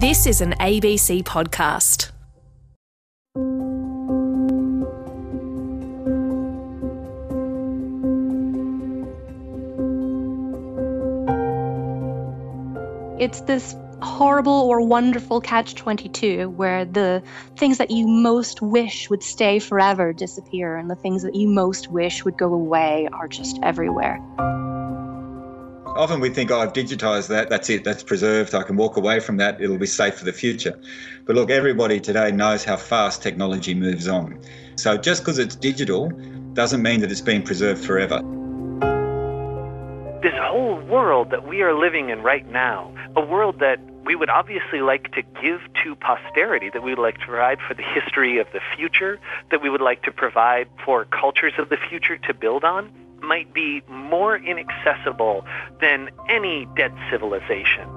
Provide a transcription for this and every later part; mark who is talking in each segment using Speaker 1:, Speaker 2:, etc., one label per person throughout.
Speaker 1: This is an ABC podcast.
Speaker 2: It's this horrible or wonderful catch 22 where the things that you most wish would stay forever disappear and the things that you most wish would go away are just everywhere.
Speaker 3: Often we think, oh, I've digitized that, that's it, that's preserved, I can walk away from that, it'll be safe for the future. But look, everybody today knows how fast technology moves on. So just because it's digital doesn't mean that it's been preserved forever.
Speaker 4: This whole world that we are living in right now, a world that we would obviously like to give to posterity, that we would like to provide for the history of the future, that we would like to provide for cultures of the future to build on, might be more inaccessible than any dead civilization.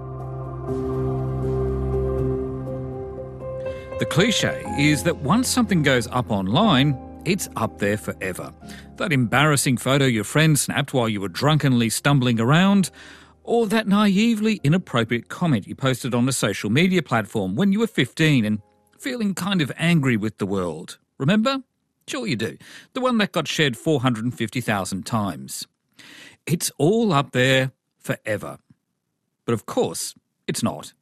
Speaker 5: The cliche is that once something goes up online, it's up there forever. That embarrassing photo your friend snapped while you were drunkenly stumbling around, or that naively inappropriate comment you posted on a social media platform when you were 15 and feeling kind of angry with the world. Remember? Sure you do. The one that got shared 450,000 times. It's all up there forever. But of course, it's not.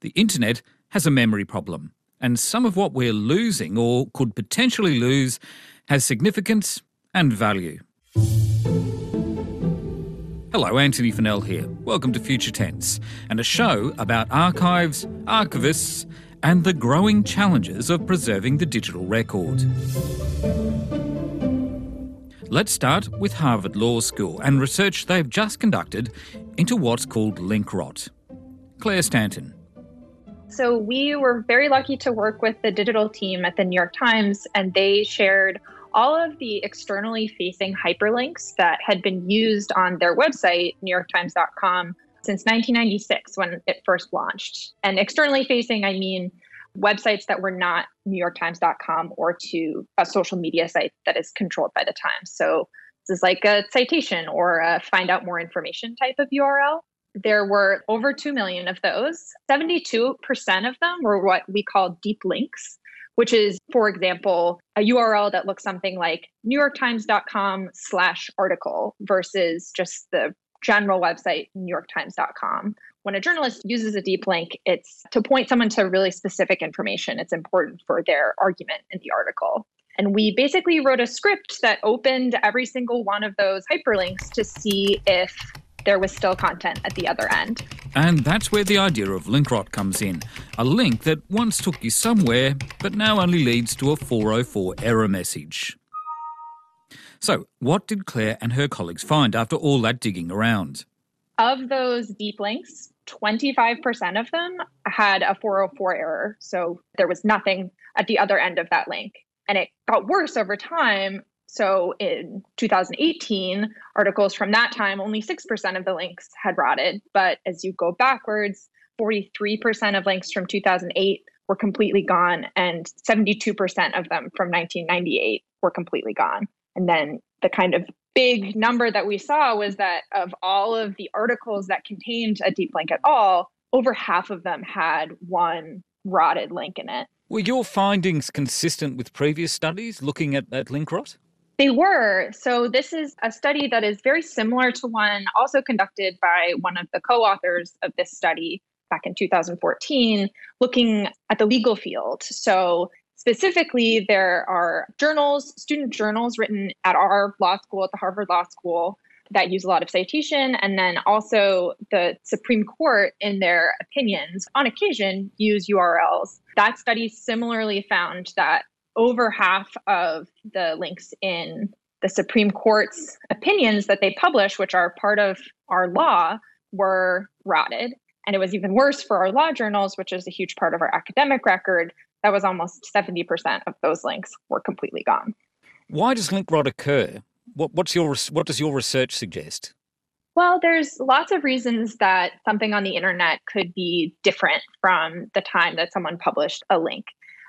Speaker 5: The internet has a memory problem, and some of what we're losing or could potentially lose has significance and value. Hello, Antony Funnell here. Welcome to Future Tense, and a show about archives, archivists, and the growing challenges of preserving the digital record. Let's start with Harvard Law School and research they've just conducted into what's called link rot. Clare Stanton.
Speaker 6: So, we were very lucky to work with the digital team at the New York Times, and they shared all of the externally facing hyperlinks that had been used on their website, NewYorkTimes.com, since 1996 when it first launched. And externally facing, I mean websites that were not NewYorkTimes.com or to a social media site that is controlled by the Times. So this is like a citation or a find out more information type of URL. There were over 2 million of those. 72% of them were what we call deep links, which is, for example, a URL that looks something like NewYorkTimes.com slash article versus just the general website, NewYorkTimes.com. When a journalist uses a deep link, it's to point someone to really specific information. It's important for their argument in the article. And we basically wrote a script that opened every single one of those hyperlinks to see if there was still content at the other end.
Speaker 5: And that's where the idea of link rot comes in. A link that once took you somewhere, but now only leads to a 404 error message. So, what did Clare and her colleagues find after all that digging around?
Speaker 6: Of those deep links, 25% of them had a 404 error. So there was nothing at the other end of that link. And it got worse over time. So in 2018, articles from that time, only 6% of the links had rotted. But as you go backwards, 43% of links from 2008 were completely gone, and 72% of them from 1998 were completely gone. And then the kind of big number that we saw was that of all of the articles that contained a deep link at all, over half of them had one rotted link in it.
Speaker 5: Were your findings consistent with previous studies looking at, at link rot?
Speaker 6: They were. So, this is a study that is very similar to one also conducted by one of the co authors of this study back in 2014, looking at the legal field. So, Specifically, there are journals, student journals written at our law school, at the Harvard Law School, that use a lot of citation, and then also the Supreme Court, in their opinions, on occasion use URLs. That study similarly found that over half of the links in the Supreme Court's opinions that they publish, which are part of our law, were rotted. And it was even worse for our law journals, which is a huge part of our academic record, that was almost 70% of those links were completely gone.
Speaker 5: Why does link rot occur? What, what's your, what does your research suggest?
Speaker 6: Well, there's lots of reasons that something on the internet could be different from the time that someone published a link.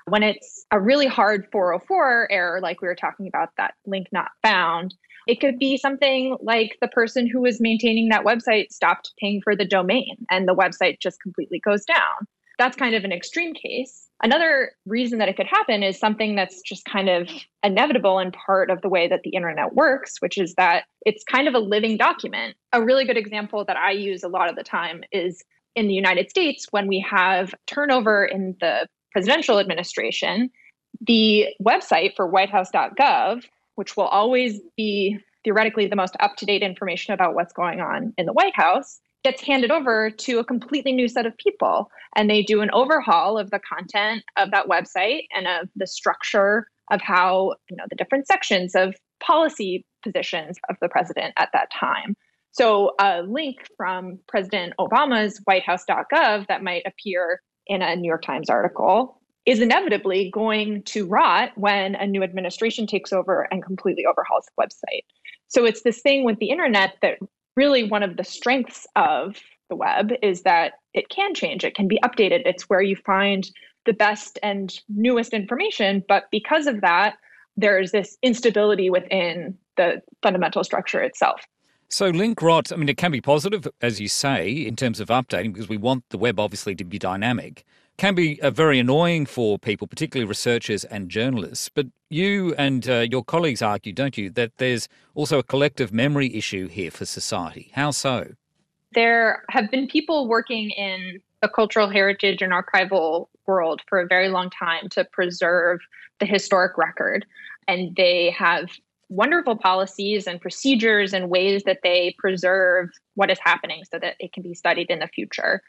Speaker 6: When it's a really hard 404 error, like we were talking about, that link not found, it could be something like the person who was maintaining that website stopped paying for the domain and the website just completely goes down that's kind of an extreme case. Another reason that it could happen is something that's just kind of inevitable and part of the way that the internet works, which is that it's kind of a living document. A really good example that I use a lot of the time is in the United States when we have turnover in the presidential administration, the website for whitehouse.gov, which will always be theoretically the most up to date information about what's going on in the White House, gets handed over to a completely new set of people. And they do an overhaul of the content of that website and of the structure of how, you know, the different sections of policy positions of the president at that time. So a link from President Obama's whitehouse.gov that might appear in a New York Times article is inevitably going to rot when a new administration takes over and completely overhauls the website. So it's this thing with the internet that really one of the strengths of the web is that it can change, it can be updated. It's where you find the best and newest information. But because of that, there's this instability within the fundamental structure itself.
Speaker 5: So link rot, I mean, it can be positive, as you say, in terms of updating, because we want the web obviously to be dynamic. Can be uh, very annoying for people, particularly researchers and journalists. But you and uh, your colleagues argue, don't you, that there's also a collective memory issue here for society. How so?
Speaker 6: There have been people working in the cultural heritage and archival world for a very long time to preserve the historic record. And they have wonderful policies and procedures and ways that they preserve what is happening so that it can be studied in the future.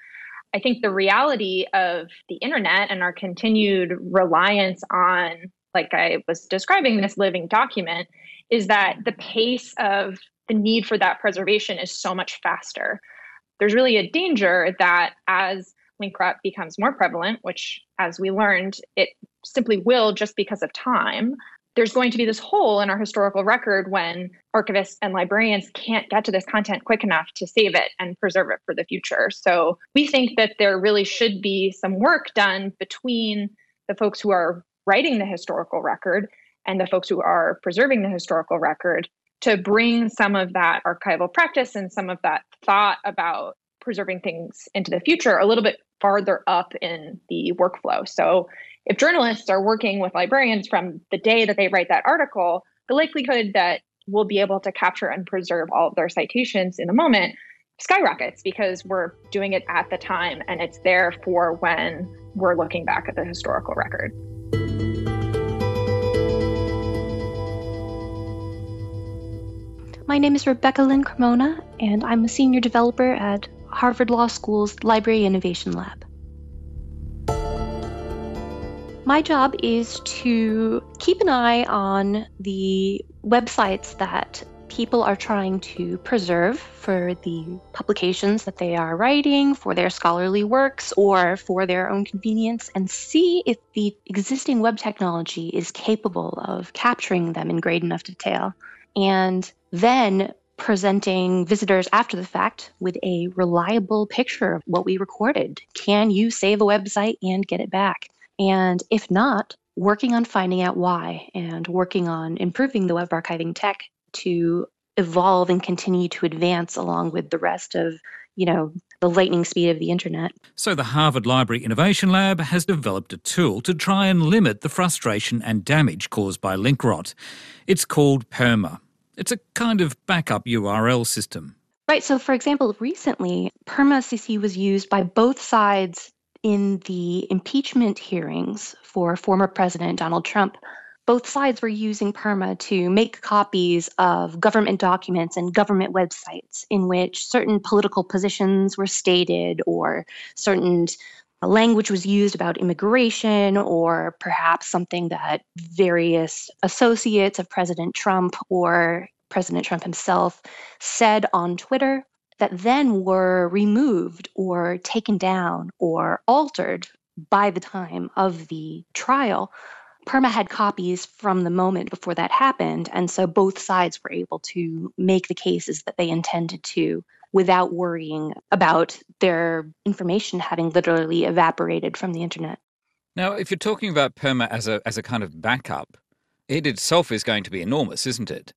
Speaker 6: I think the reality of the internet and our continued reliance on, like I was describing, this living document is that the pace of the need for that preservation is so much faster. There's really a danger that as link rot becomes more prevalent, which, as we learned, it simply will just because of time, there's going to be this hole in our historical record when archivists and librarians can't get to this content quick enough to save it and preserve it for the future. So we think that there really should be some work done between the folks who are writing the historical record and the folks who are preserving the historical record to bring some of that archival practice and some of that thought about preserving things into the future a little bit farther up in the workflow. So if journalists are working with librarians from the day that they write that article, the likelihood that we'll be able to capture and preserve all of their citations in the moment skyrockets because we're doing it at the time and it's there for when we're looking back at the historical record.
Speaker 2: My name is Rebecca Lynn Cremona, and I'm a senior developer at Harvard Law School's Library Innovation Lab. My job is to keep an eye on the websites that people are trying to preserve for the publications that they are writing, for their scholarly works, or for their own convenience, and see if the existing web technology is capable of capturing them in great enough detail. And then presenting visitors after the fact with a reliable picture of what we recorded. Can you save a website and get it back? And if not, working on finding out why and working on improving the web archiving tech to evolve and continue to advance along with the rest of, you know, the lightning speed of the internet.
Speaker 5: So the Harvard Library Innovation Lab has developed a tool to try and limit the frustration and damage caused by link rot. It's called PERMA. It's a kind of backup URL system.
Speaker 2: Right. So, for example, recently, PermaCC was used by both sides in the impeachment hearings for former President Donald Trump, both sides were using PERMA to make copies of government documents and government websites in which certain political positions were stated or certain language was used about immigration or perhaps something that various associates of President Trump or President Trump himself said on Twitter that then were removed or taken down or altered by the time of the trial. Perma had copies from the moment before that happened, and so both sides were able to make the cases that they intended to without worrying about their information having literally evaporated from the internet.
Speaker 5: Now, if you're talking about Perma as a as a kind of backup, it itself is going to be enormous, isn't it?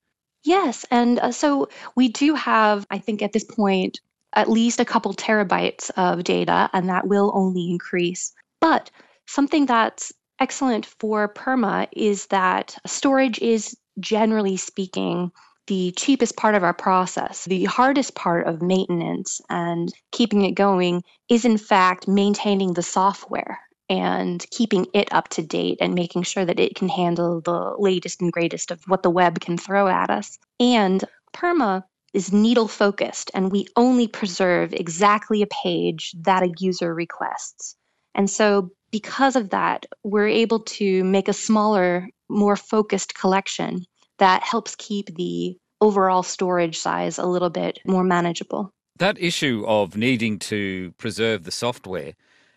Speaker 2: Yes. And uh, so we do have, I think at this point, at least a couple terabytes of data, and that will only increase. But something that's excellent for Perma is that storage is generally speaking the cheapest part of our process. The hardest part of maintenance and keeping it going is, in fact, maintaining the software and keeping it up to date and making sure that it can handle the latest and greatest of what the web can throw at us. And Perma is needle focused, and we only preserve exactly a page that a user requests. And so, because of that, we're able to make a smaller, more focused collection that helps keep the overall storage size a little bit more manageable.
Speaker 5: That issue of needing to preserve the software,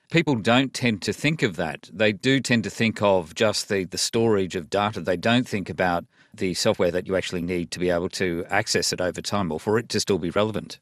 Speaker 5: people don't tend to think of that. They do tend to think of just the, the storage of data. They don't think about the software that you actually need to be able to access it over time or for it to still be relevant.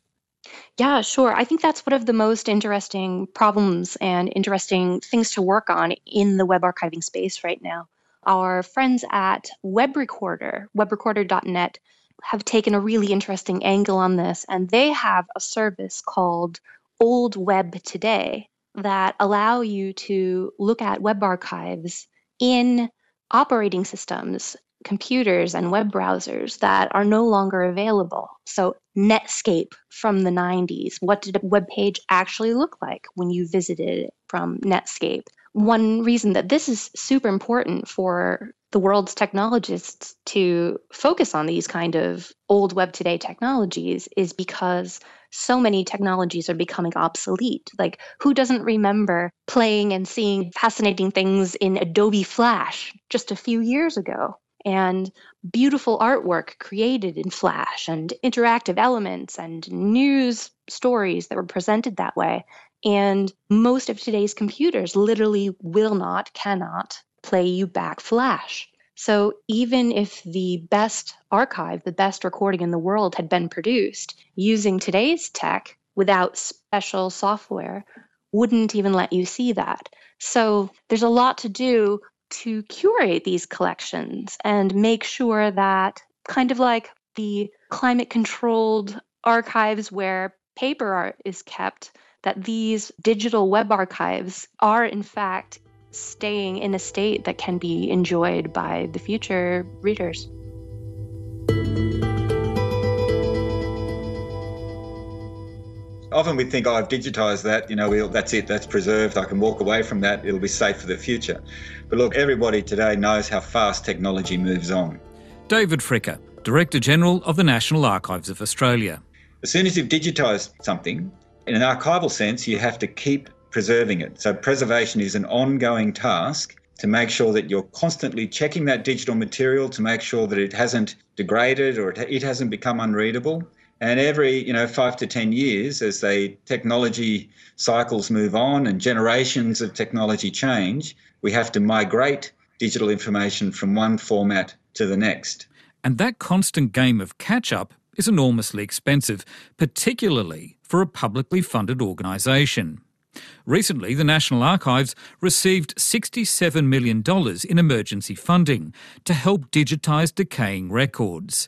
Speaker 2: Yeah, sure. I think that's one of the most interesting problems and interesting things to work on in the web archiving space right now. Our friends at Web Recorder, webrecorder.net, have taken a really interesting angle on this, and they have a service called Old Web Today that allow you to look at web archives in operating systems, computers, and web browsers that are no longer available. So, Netscape from the 90s. What did a web page actually look like when you visited it from Netscape? One reason that this is super important for the world's technologists to focus on these kind of old web today technologies is because so many technologies are becoming obsolete. Like, who doesn't remember playing and seeing fascinating things in Adobe Flash just a few years ago? And beautiful artwork created in Flash and interactive elements and news stories that were presented that way. And most of today's computers literally will not, cannot play you back Flash. So even if the best archive, the best recording in the world had been produced using today's tech without special software, wouldn't even let you see that. So there's a lot to do to curate these collections and make sure that kind of like the climate controlled archives where paper art is kept that these digital web archives are in fact staying in a state that can be enjoyed by the future readers.
Speaker 3: Often we think, oh, I've digitized that, you know, we'll, that's it, that's preserved, I can walk away from that, it'll be safe for the future. But look, everybody today knows how fast technology moves on.
Speaker 5: David Fricker, Director General of the National Archives of Australia.
Speaker 3: As soon as you've digitised something, in an archival sense, you have to keep preserving it. So preservation is an ongoing task to make sure that you're constantly checking that digital material to make sure that it hasn't degraded or it hasn't become unreadable. And every, you know, five to 10 years, as the technology cycles move on and generations of technology change, we have to migrate digital information from one format to the next.
Speaker 5: And that constant game of catch up is enormously expensive, particularly for a publicly funded organisation. Recently, the National Archives received $67 million in emergency funding to help digitise decaying records.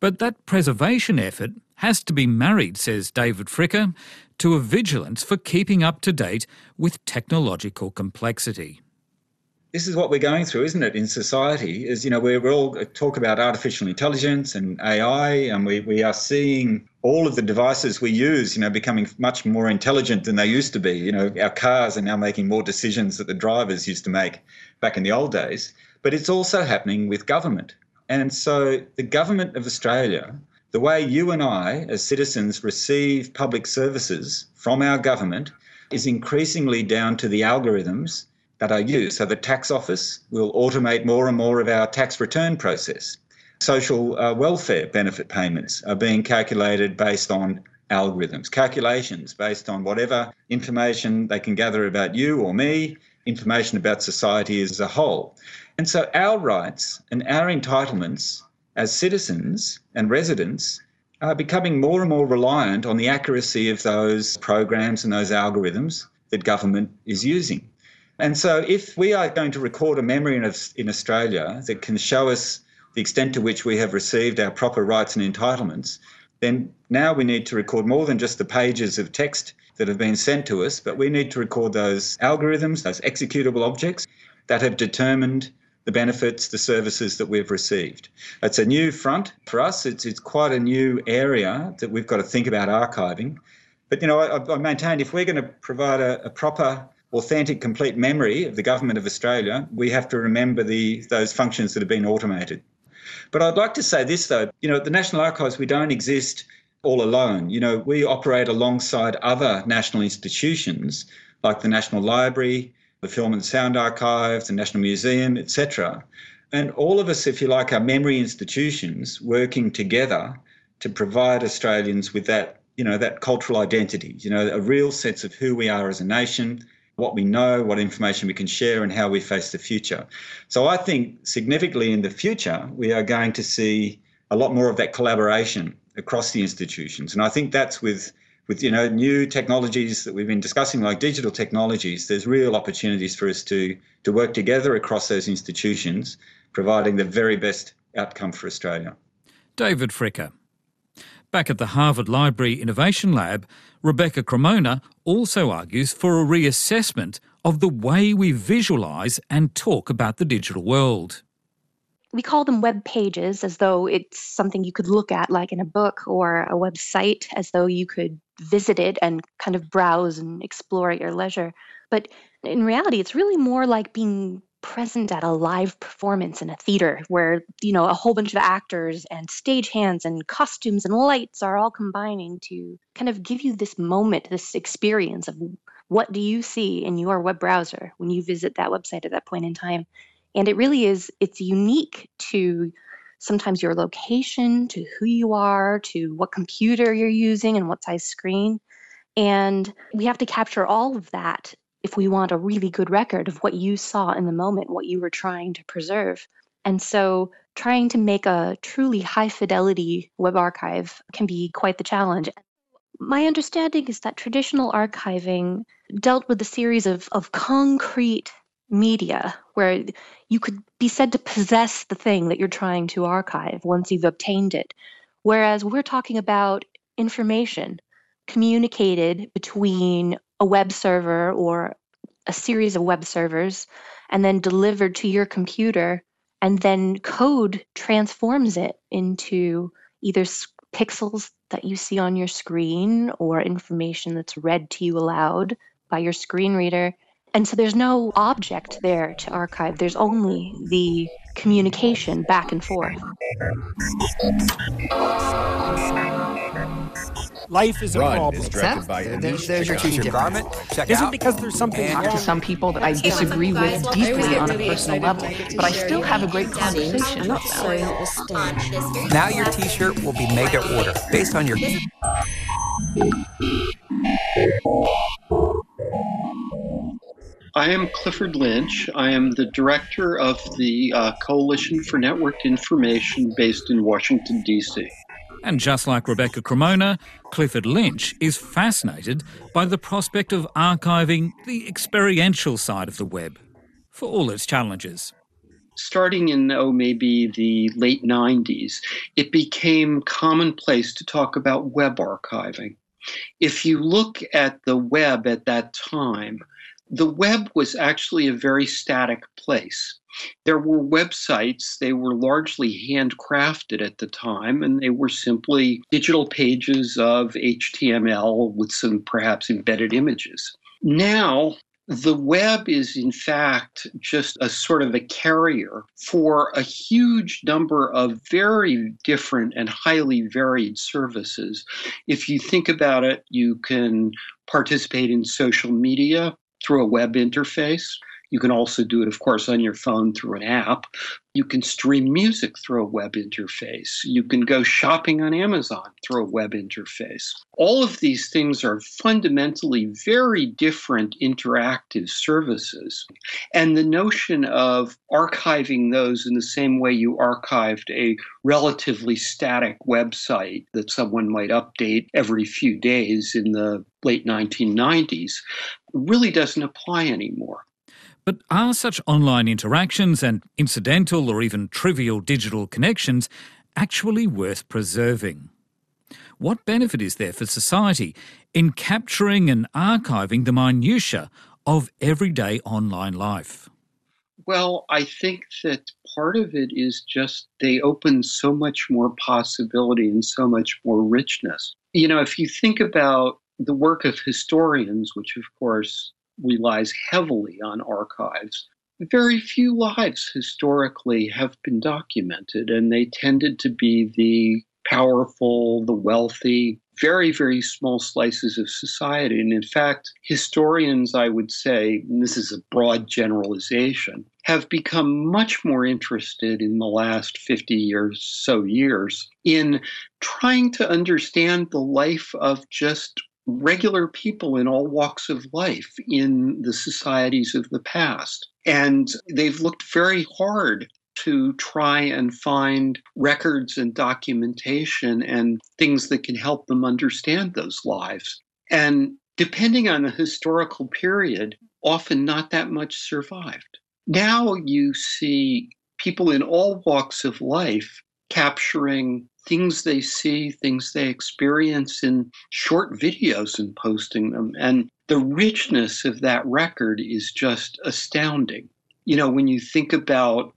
Speaker 5: But that preservation effort has to be married, says David Fricker, to a vigilance for keeping up to date with technological complexity
Speaker 3: this is what we're going through, isn't it, in society? Is you know we're, we're all uh, talk about artificial intelligence and AI, and we, we are seeing all of the devices we use, you know, becoming much more intelligent than they used to be. You know, our cars are now making more decisions that the drivers used to make back in the old days. But it's also happening with government, and so the government of Australia, the way you and I as citizens receive public services from our government, is increasingly down to the algorithms that are used. So the tax office will automate more and more of our tax return process. Social uh, welfare benefit payments are being calculated based on algorithms, calculations based on whatever information they can gather about you or me, information about society as a whole. And so our rights and our entitlements as citizens and residents are becoming more and more reliant on the accuracy of those programs and those algorithms that government is using. And so, if we are going to record a memory in, in Australia that can show us the extent to which we have received our proper rights and entitlements, then now we need to record more than just the pages of text that have been sent to us, but we need to record those algorithms, those executable objects that have determined the benefits, the services that we've received. It's a new front for us. It's, it's quite a new area that we've got to think about archiving. But, you know, I, I maintain if we're going to provide a, a proper authentic, complete memory of the government of Australia, we have to remember the those functions that have been automated. But I'd like to say this though, you know, at the National Archives we don't exist all alone. You know, we operate alongside other national institutions like the National Library, the Film and Sound Archive, the National Museum, etc. And all of us, if you like, are memory institutions working together to provide Australians with that, you know, that cultural identity, you know, a real sense of who we are as a nation, what we know, what information we can share, and how we face the future. So I think significantly in the future, we are going to see a lot more of that collaboration across the institutions. And I think that's with with you know new technologies that we've been discussing like digital technologies there's real opportunities for us to to work together across those institutions providing the very best outcome for australia
Speaker 5: david fricker back at the harvard library innovation lab rebecca cremona also argues for a reassessment of the way we visualize and talk about the digital world.
Speaker 2: We call them web pages as though it's something you could look at like in a book or a website as though you could visit it and kind of browse and explore at your leisure. But in reality it's really more like being present at a live performance in a theater where you know a whole bunch of actors and stagehands and costumes and lights are all combining to kind of give you this moment this experience of what do you see in your web browser when you visit that website at that point in time and it really is, it's unique to sometimes your location, to who you are, to what computer you're using and what size screen. And we have to capture all of that if we want a really good record of what you saw in the moment, what you were trying to preserve. And so trying to make a truly high fidelity web archive can be quite the challenge. My understanding is that traditional archiving dealt with a series of, of concrete media where you could be said to possess the thing that you're trying to archive once you've obtained it. Whereas we're talking about information communicated between a web server or a series of web servers and then delivered to your computer and then code transforms it into either pixels that you see on your screen or information that's read to you aloud by your screen reader and so there's no object there to archive, there's only the communication back and forth.
Speaker 7: Life is a
Speaker 8: Run
Speaker 7: problem.
Speaker 8: is directed by
Speaker 9: There's, there's your t-shirt garment. Check
Speaker 7: Is it
Speaker 9: out.
Speaker 7: because there's something
Speaker 9: And
Speaker 7: wrong?
Speaker 10: to some people that I disagree with deeply on a personal level, but I still have a great conversation with them.
Speaker 9: Now your t-shirt will be made to order based on your
Speaker 11: I am Clifford Lynch. I am the director of the uh, Coalition for Networked Information based in Washington, D.C.
Speaker 5: And just like Rebecca Cremona, Clifford Lynch is fascinated by the prospect of archiving the experiential side of the web for all its challenges.
Speaker 11: Starting in, oh, maybe the late 90s, it became commonplace to talk about web archiving. If you look at the web at that time, the web was actually a very static place. There were websites, they were largely handcrafted at the time, and they were simply digital pages of HTML with some perhaps embedded images. Now, the web is, in fact, just a sort of a carrier for a huge number of very different and highly varied services. If you think about it, you can participate in social media through a web interface. You can also do it, of course, on your phone through an app. You can stream music through a web interface. You can go shopping on Amazon through a web interface. All of these things are fundamentally very different interactive services. And the notion of archiving those in the same way you archived a relatively static website that someone might update every few days in the late 1990s really doesn't apply anymore.
Speaker 5: But are such online interactions and incidental or even trivial digital connections actually worth preserving? What benefit is there for society in capturing and archiving the minutiae of everyday online life?
Speaker 11: Well, I think that part of it is just they open so much more possibility and so much more richness. You know, if you think about the work of historians, which of course relies heavily on archives, very few lives historically have been documented, and they tended to be the powerful, the wealthy, very, very small slices of society. And in fact, historians, I would say, and this is a broad generalization, have become much more interested in the last 50 years, so years, in trying to understand the life of just regular people in all walks of life in the societies of the past. And they've looked very hard to try and find records and documentation and things that can help them understand those lives. And depending on the historical period, often not that much survived. Now you see people in all walks of life capturing things they see, things they experience in short videos and posting them. And the richness of that record is just astounding. You know, when you think about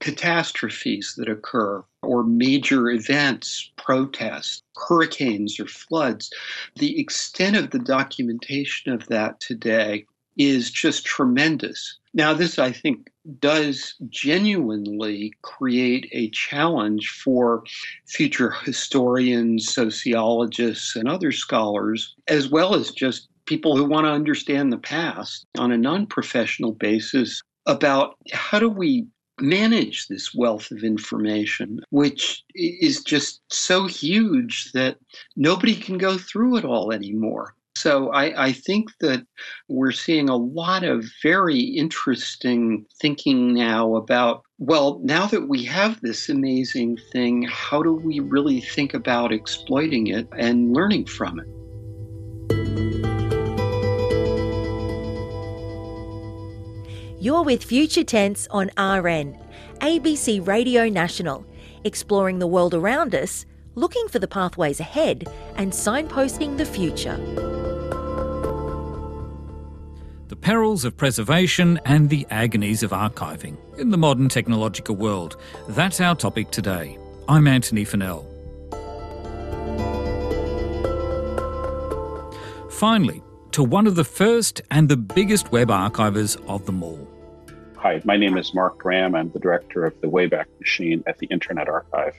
Speaker 11: catastrophes that occur or major events, protests, hurricanes, or floods. The extent of the documentation of that today is just tremendous. Now, this, I think, does genuinely create a challenge for future historians, sociologists, and other scholars, as well as just people who want to understand the past on a non professional basis about how do we manage this wealth of information, which is just so huge that nobody can go through it all anymore. So I, I, think that we're seeing a lot of very interesting thinking now about, well, now that we have this amazing thing, how do we really think about exploiting it and learning from it?
Speaker 7: You're with Future Tense on RN, ABC Radio National, exploring the world around us, looking for the pathways ahead, and signposting the future.
Speaker 5: Perils of preservation and the agonies of archiving in the modern technological world. That's our topic today. I'm Antony Funnell. Finally, to one of the first and the biggest web archivers of them all.
Speaker 8: Hi, my name is Mark Graham. I'm the director of the Wayback Machine at the Internet Archive.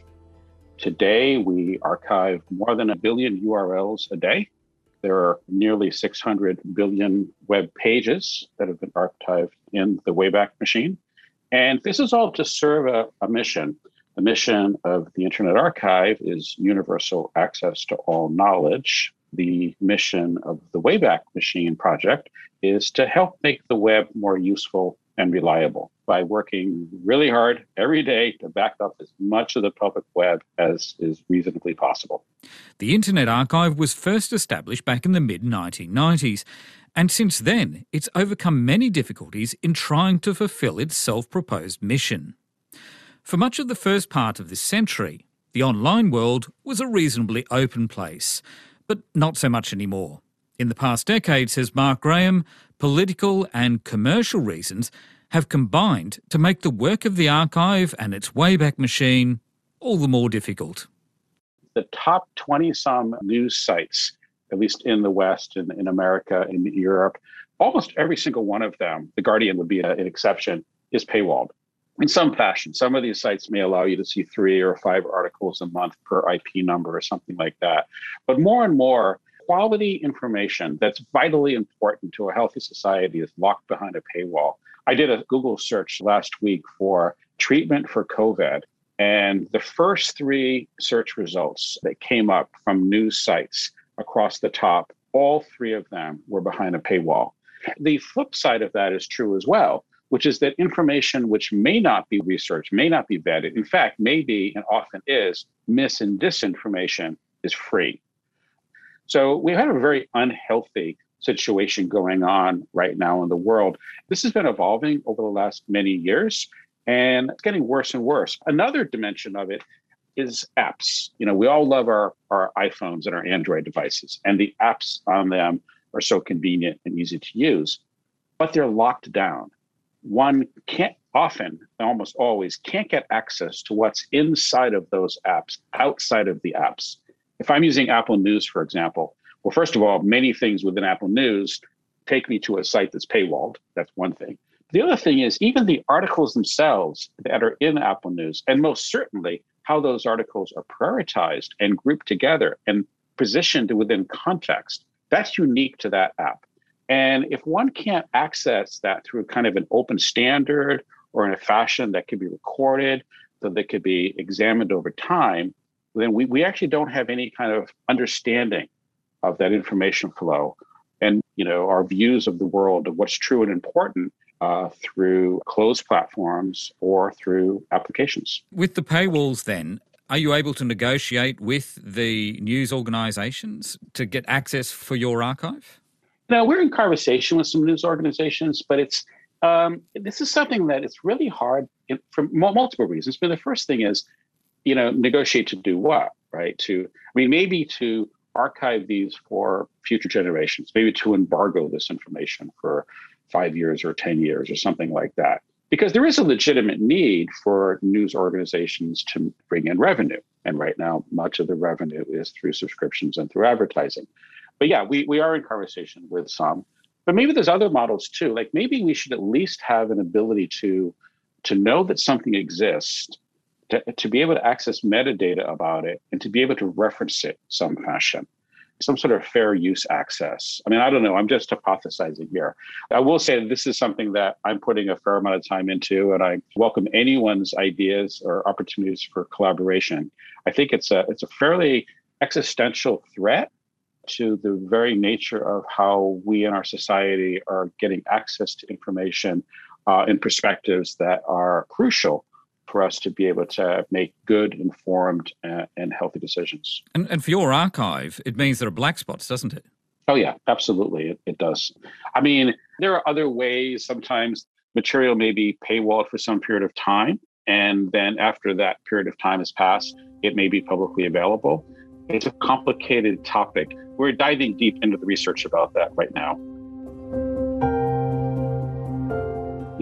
Speaker 8: Today, we archive more than a billion URLs a day. There are nearly 600 billion web pages that have been archived in the Wayback Machine. And this is all to serve a, a mission. The mission of the Internet Archive is universal access to all knowledge. The mission of the Wayback Machine project is to help make the web more useful and reliable by working really hard every day to back up as much of the public web as is reasonably possible.
Speaker 5: The Internet Archive was first established back in the mid 1990s, and since then it's overcome many difficulties in trying to fulfill its self proposed mission. For much of the first part of this century, the online world was a reasonably open place, but not so much anymore. In the past decade, says Mark Graham, political and commercial reasons have combined to make the work of the archive and its Wayback Machine all the more difficult.
Speaker 8: The top 20 some news sites, at least in the West, in, in America, in Europe, almost every single one of them, The Guardian would be an exception, is paywalled in some fashion. Some of these sites may allow you to see three or five articles a month per IP number or something like that. But more and more, quality information that's vitally important to a healthy society is locked behind a paywall. I did a Google search last week for treatment for COVID. And the first three search results that came up from news sites across the top, all three of them were behind a paywall. The flip side of that is true as well, which is that information which may not be researched, may not be vetted, in fact, may be and often is mis and disinformation is free. So we have a very unhealthy situation going on right now in the world. This has been evolving over the last many years and it's getting worse and worse. Another dimension of it is apps. You know, we all love our, our iPhones and our Android devices, and the apps on them are so convenient and easy to use, but they're locked down. One can't often, almost always, can't get access to what's inside of those apps, outside of the apps. If I'm using Apple News, for example, well, first of all, many things within Apple News take me to a site that's paywalled. That's one thing. The other thing is even the articles themselves that are in Apple News, and most certainly how those articles are prioritized and grouped together and positioned within context, that's unique to that app. And if one can't access that through kind of an open standard or in a fashion that could be recorded, so that could be examined over time, then we, we actually don't have any kind of understanding of that information flow and you know our views of the world of what's true and important uh, through closed platforms or through applications.
Speaker 5: With the paywalls, then, are you able to negotiate with the news organisations to get access for your archive?
Speaker 8: Now we're in conversation with some news organizations, but it's um, this is something that it's really hard for multiple reasons. But the first thing is, you know, negotiate to do what, right? To I mean, maybe to archive these for future generations, maybe to embargo this information for five years or 10 years or something like that. Because there is a legitimate need for news organizations to bring in revenue. And right now, much of the revenue is through subscriptions and through advertising. But yeah, we, we are in conversation with some. But maybe there's other models too. Like maybe we should at least have an ability to to know that something exists, to, to be able to access metadata about it, and to be able to reference it some fashion some sort of fair use access. I mean, I don't know. I'm just hypothesizing here. I will say that this is something that I'm putting a fair amount of time into, and I welcome anyone's ideas or opportunities for collaboration. I think it's a it's a fairly existential threat to the very nature of how we in our society are getting access to information uh, and perspectives that are crucial for us to be able to make good, informed, uh, and healthy decisions.
Speaker 5: And, and for your archive, it means there are black spots, doesn't it?
Speaker 8: Oh, yeah, absolutely. It, it does. I mean, there are other ways. Sometimes material may be paywalled for some period of time. And then after that period of time has passed, it may be publicly available. It's a complicated topic. We're diving deep into the research about that right now.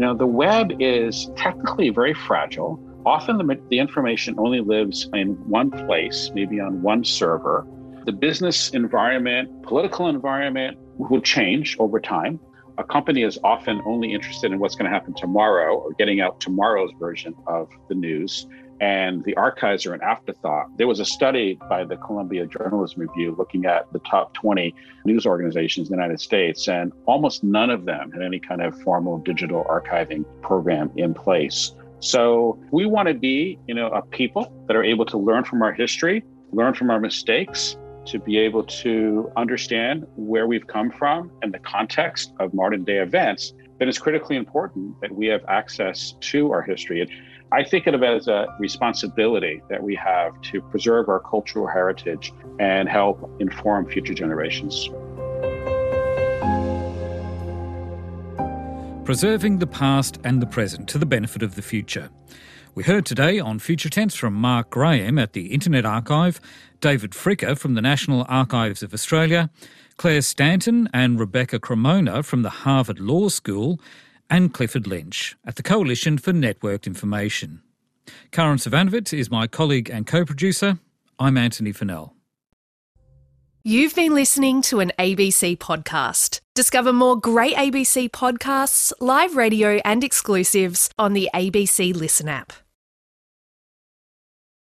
Speaker 8: Know, the web is technically very fragile. Often the, the information only lives in one place, maybe on one server. The business environment, political environment will change over time. A company is often only interested in what's going to happen tomorrow or getting out tomorrow's version of the news and the archives are an afterthought. There was a study by the Columbia Journalism Review looking at the top 20 news organizations in the United States, and almost none of them had any kind of formal digital archiving program in place. So we want to be, you know, a people that are able to learn from our history, learn from our mistakes, to be able to understand where we've come from and the context of modern day events, then it's critically important that we have access to our history. And I think of it as a responsibility that we have to preserve our cultural heritage and help inform future generations.
Speaker 5: Preserving the past and the present to the benefit of the future. We heard today on Future Tense from Mark Graham at the Internet Archive, David Fricker from the National Archives of Australia, Clare Stanton and Rebecca Cremona from the Harvard Law School, and Clifford Lynch at the Coalition for Networked Information. Karin Zsivanovits is my colleague and co producer. I'm Antony Funnell.
Speaker 1: You've been listening to an ABC podcast. Discover more great ABC podcasts, live radio, and exclusives on the ABC Listen app.